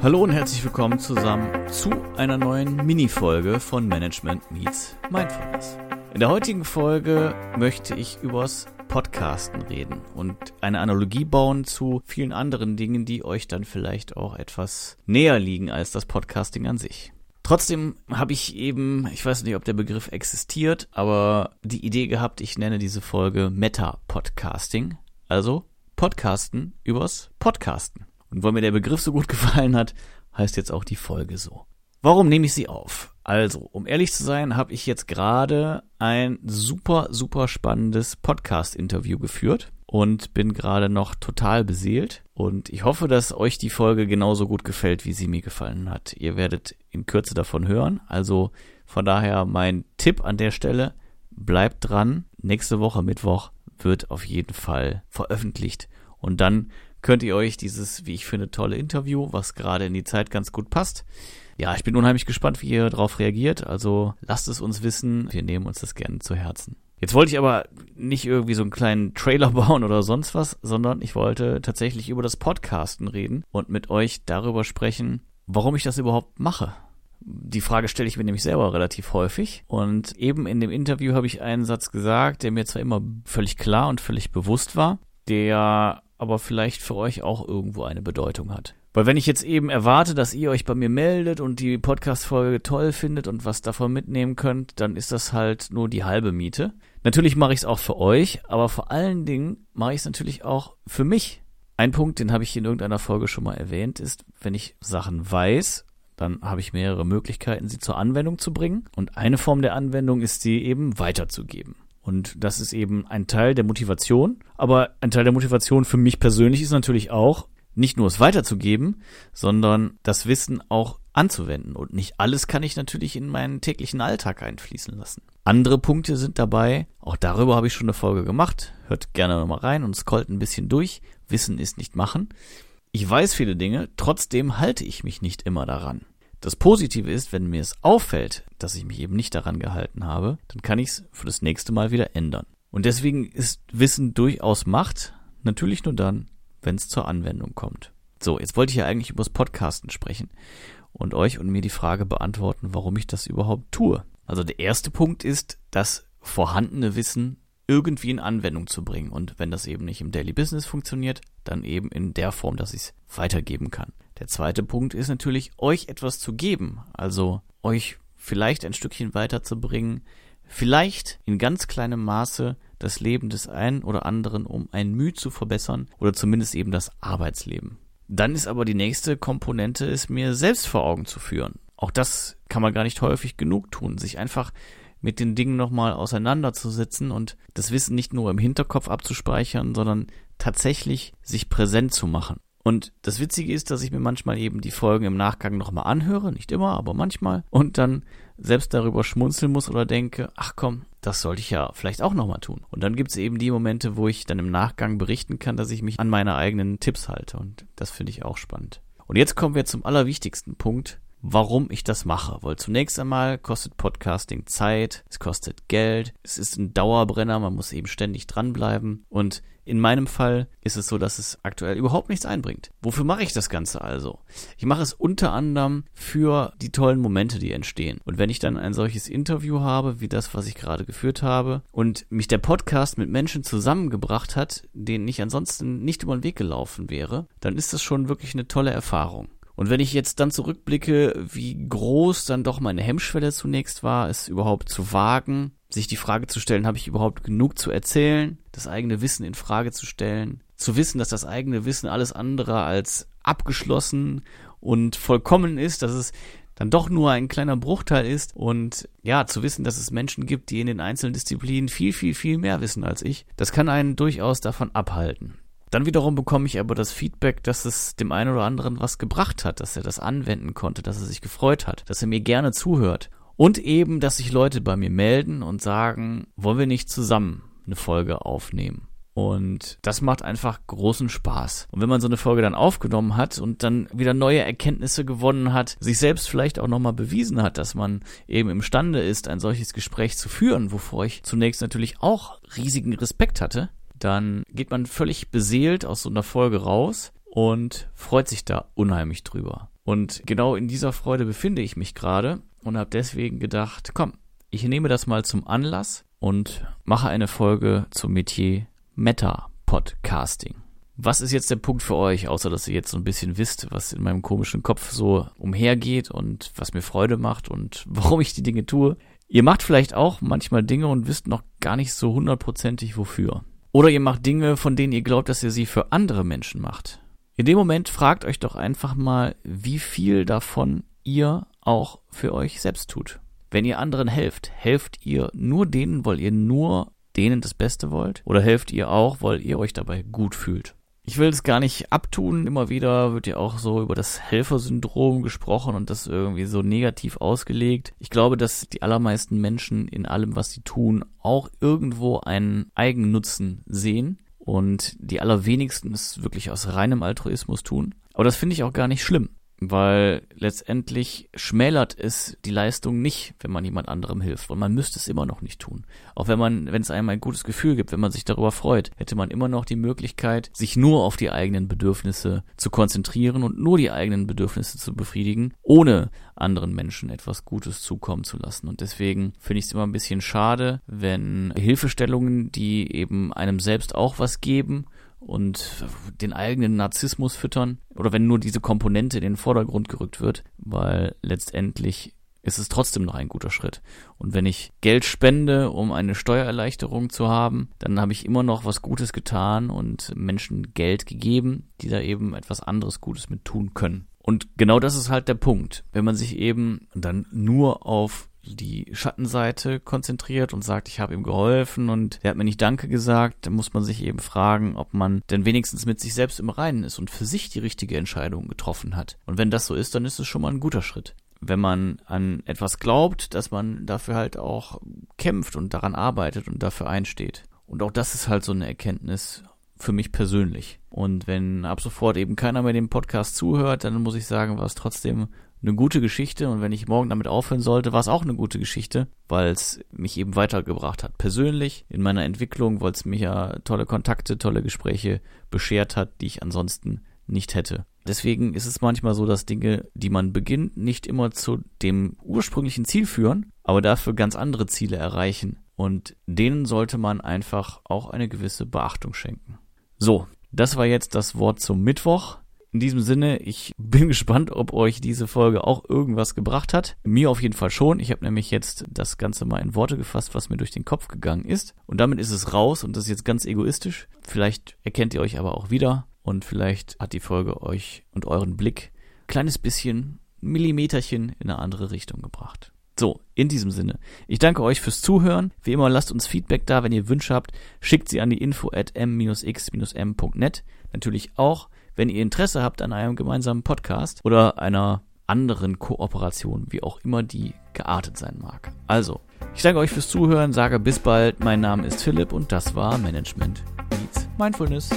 Hallo und herzlich willkommen zusammen zu einer neuen Mini-Folge von Management Meets Mindfulness. In der heutigen Folge möchte ich übers Podcasten reden und eine Analogie bauen zu vielen anderen Dingen, die euch dann vielleicht auch etwas näher liegen als das Podcasting an sich. Trotzdem habe ich eben, ich weiß nicht, ob der Begriff existiert, aber die Idee gehabt, ich nenne diese Folge Meta-Podcasting, also Podcasten übers Podcasten. Und weil mir der Begriff so gut gefallen hat, heißt jetzt auch die Folge so. Warum nehme ich sie auf? Also, um ehrlich zu sein, habe ich jetzt gerade ein super, super spannendes Podcast-Interview geführt und bin gerade noch total beseelt. Und ich hoffe, dass euch die Folge genauso gut gefällt, wie sie mir gefallen hat. Ihr werdet in Kürze davon hören. Also von daher mein Tipp an der Stelle, bleibt dran. Nächste Woche Mittwoch wird auf jeden Fall veröffentlicht. Und dann könnt ihr euch dieses, wie ich finde, tolle Interview, was gerade in die Zeit ganz gut passt. Ja, ich bin unheimlich gespannt, wie ihr darauf reagiert. Also lasst es uns wissen. Wir nehmen uns das gerne zu Herzen. Jetzt wollte ich aber nicht irgendwie so einen kleinen Trailer bauen oder sonst was, sondern ich wollte tatsächlich über das Podcasten reden und mit euch darüber sprechen, warum ich das überhaupt mache. Die Frage stelle ich mir nämlich selber relativ häufig. Und eben in dem Interview habe ich einen Satz gesagt, der mir zwar immer völlig klar und völlig bewusst war, der aber vielleicht für euch auch irgendwo eine Bedeutung hat. Weil wenn ich jetzt eben erwarte, dass ihr euch bei mir meldet und die Podcast-Folge toll findet und was davon mitnehmen könnt, dann ist das halt nur die halbe Miete. Natürlich mache ich es auch für euch, aber vor allen Dingen mache ich es natürlich auch für mich. Ein Punkt, den habe ich in irgendeiner Folge schon mal erwähnt, ist, wenn ich Sachen weiß, dann habe ich mehrere Möglichkeiten, sie zur Anwendung zu bringen. Und eine Form der Anwendung ist, sie eben weiterzugeben. Und das ist eben ein Teil der Motivation. Aber ein Teil der Motivation für mich persönlich ist natürlich auch, nicht nur es weiterzugeben, sondern das Wissen auch anzuwenden. Und nicht alles kann ich natürlich in meinen täglichen Alltag einfließen lassen. Andere Punkte sind dabei, auch darüber habe ich schon eine Folge gemacht. Hört gerne nochmal rein und scrollt ein bisschen durch. Wissen ist nicht machen. Ich weiß viele Dinge, trotzdem halte ich mich nicht immer daran. Das Positive ist, wenn mir es auffällt, dass ich mich eben nicht daran gehalten habe, dann kann ich es für das nächste Mal wieder ändern. Und deswegen ist Wissen durchaus Macht, natürlich nur dann, wenn es zur Anwendung kommt. So, jetzt wollte ich ja eigentlich übers Podcasten sprechen und euch und mir die Frage beantworten, warum ich das überhaupt tue. Also der erste Punkt ist, das vorhandene Wissen irgendwie in Anwendung zu bringen. Und wenn das eben nicht im Daily Business funktioniert, dann eben in der Form, dass ich es weitergeben kann. Der zweite Punkt ist natürlich, euch etwas zu geben, also euch vielleicht ein Stückchen weiterzubringen, vielleicht in ganz kleinem Maße das Leben des einen oder anderen um ein Mühe zu verbessern oder zumindest eben das Arbeitsleben. Dann ist aber die nächste Komponente, es mir selbst vor Augen zu führen. Auch das kann man gar nicht häufig genug tun, sich einfach mit den Dingen nochmal auseinanderzusetzen und das Wissen nicht nur im Hinterkopf abzuspeichern, sondern tatsächlich sich präsent zu machen. Und das Witzige ist, dass ich mir manchmal eben die Folgen im Nachgang nochmal anhöre, nicht immer, aber manchmal, und dann selbst darüber schmunzeln muss oder denke, ach komm, das sollte ich ja vielleicht auch nochmal tun. Und dann gibt es eben die Momente, wo ich dann im Nachgang berichten kann, dass ich mich an meine eigenen Tipps halte. Und das finde ich auch spannend. Und jetzt kommen wir zum allerwichtigsten Punkt, warum ich das mache. Weil zunächst einmal kostet Podcasting Zeit, es kostet Geld, es ist ein Dauerbrenner, man muss eben ständig dranbleiben. Und in meinem Fall ist es so, dass es aktuell überhaupt nichts einbringt. Wofür mache ich das Ganze also? Ich mache es unter anderem für die tollen Momente, die entstehen. Und wenn ich dann ein solches Interview habe, wie das, was ich gerade geführt habe, und mich der Podcast mit Menschen zusammengebracht hat, denen ich ansonsten nicht über den Weg gelaufen wäre, dann ist das schon wirklich eine tolle Erfahrung. Und wenn ich jetzt dann zurückblicke, wie groß dann doch meine Hemmschwelle zunächst war, es überhaupt zu wagen, sich die Frage zu stellen, habe ich überhaupt genug zu erzählen, das eigene Wissen in Frage zu stellen, zu wissen, dass das eigene Wissen alles andere als abgeschlossen und vollkommen ist, dass es dann doch nur ein kleiner Bruchteil ist und ja, zu wissen, dass es Menschen gibt, die in den einzelnen Disziplinen viel, viel, viel mehr wissen als ich, das kann einen durchaus davon abhalten. Dann wiederum bekomme ich aber das Feedback, dass es dem einen oder anderen was gebracht hat, dass er das anwenden konnte, dass er sich gefreut hat, dass er mir gerne zuhört. Und eben, dass sich Leute bei mir melden und sagen, wollen wir nicht zusammen eine Folge aufnehmen? Und das macht einfach großen Spaß. Und wenn man so eine Folge dann aufgenommen hat und dann wieder neue Erkenntnisse gewonnen hat, sich selbst vielleicht auch nochmal bewiesen hat, dass man eben imstande ist, ein solches Gespräch zu führen, wovor ich zunächst natürlich auch riesigen Respekt hatte, dann geht man völlig beseelt aus so einer Folge raus und freut sich da unheimlich drüber. Und genau in dieser Freude befinde ich mich gerade und habe deswegen gedacht, komm, ich nehme das mal zum Anlass und mache eine Folge zum Metier Meta-Podcasting. Was ist jetzt der Punkt für euch, außer dass ihr jetzt so ein bisschen wisst, was in meinem komischen Kopf so umhergeht und was mir Freude macht und warum ich die Dinge tue? Ihr macht vielleicht auch manchmal Dinge und wisst noch gar nicht so hundertprozentig wofür. Oder ihr macht Dinge, von denen ihr glaubt, dass ihr sie für andere Menschen macht. In dem Moment fragt euch doch einfach mal, wie viel davon ihr auch für euch selbst tut. Wenn ihr anderen helft, helft ihr nur denen, weil ihr nur denen das Beste wollt? Oder helft ihr auch, weil ihr euch dabei gut fühlt? Ich will es gar nicht abtun. Immer wieder wird ja auch so über das Helfersyndrom gesprochen und das irgendwie so negativ ausgelegt. Ich glaube, dass die allermeisten Menschen in allem, was sie tun, auch irgendwo einen Eigennutzen sehen und die allerwenigsten es wirklich aus reinem Altruismus tun. Aber das finde ich auch gar nicht schlimm weil letztendlich schmälert es die Leistung nicht, wenn man jemand anderem hilft. Und man müsste es immer noch nicht tun. Auch wenn man, wenn es einem ein gutes Gefühl gibt, wenn man sich darüber freut, hätte man immer noch die Möglichkeit, sich nur auf die eigenen Bedürfnisse zu konzentrieren und nur die eigenen Bedürfnisse zu befriedigen, ohne anderen Menschen etwas Gutes zukommen zu lassen. Und deswegen finde ich es immer ein bisschen schade, wenn Hilfestellungen, die eben einem selbst auch was geben, und den eigenen Narzissmus füttern oder wenn nur diese Komponente in den Vordergrund gerückt wird, weil letztendlich ist es trotzdem noch ein guter Schritt. Und wenn ich Geld spende, um eine Steuererleichterung zu haben, dann habe ich immer noch was Gutes getan und Menschen Geld gegeben, die da eben etwas anderes Gutes mit tun können. Und genau das ist halt der Punkt. Wenn man sich eben dann nur auf die Schattenseite konzentriert und sagt, ich habe ihm geholfen und er hat mir nicht Danke gesagt, dann muss man sich eben fragen, ob man denn wenigstens mit sich selbst im Reinen ist und für sich die richtige Entscheidung getroffen hat. Und wenn das so ist, dann ist es schon mal ein guter Schritt. Wenn man an etwas glaubt, dass man dafür halt auch kämpft und daran arbeitet und dafür einsteht. Und auch das ist halt so eine Erkenntnis für mich persönlich. Und wenn ab sofort eben keiner mehr dem Podcast zuhört, dann muss ich sagen, war es trotzdem eine gute Geschichte und wenn ich morgen damit aufhören sollte, war es auch eine gute Geschichte, weil es mich eben weitergebracht hat. Persönlich in meiner Entwicklung, weil es mir ja tolle Kontakte, tolle Gespräche beschert hat, die ich ansonsten nicht hätte. Deswegen ist es manchmal so, dass Dinge, die man beginnt, nicht immer zu dem ursprünglichen Ziel führen, aber dafür ganz andere Ziele erreichen. Und denen sollte man einfach auch eine gewisse Beachtung schenken. So, das war jetzt das Wort zum Mittwoch. In diesem Sinne, ich bin gespannt, ob euch diese Folge auch irgendwas gebracht hat. Mir auf jeden Fall schon. Ich habe nämlich jetzt das Ganze mal in Worte gefasst, was mir durch den Kopf gegangen ist. Und damit ist es raus und das ist jetzt ganz egoistisch. Vielleicht erkennt ihr euch aber auch wieder und vielleicht hat die Folge euch und euren Blick kleines bisschen, Millimeterchen in eine andere Richtung gebracht. So, in diesem Sinne. Ich danke euch fürs Zuhören. Wie immer, lasst uns Feedback da, wenn ihr Wünsche habt. Schickt sie an die info at m-x-m.net. Natürlich auch wenn ihr Interesse habt an einem gemeinsamen Podcast oder einer anderen Kooperation, wie auch immer die geartet sein mag. Also, ich danke euch fürs Zuhören, sage bis bald. Mein Name ist Philipp und das war Management Meets Mindfulness.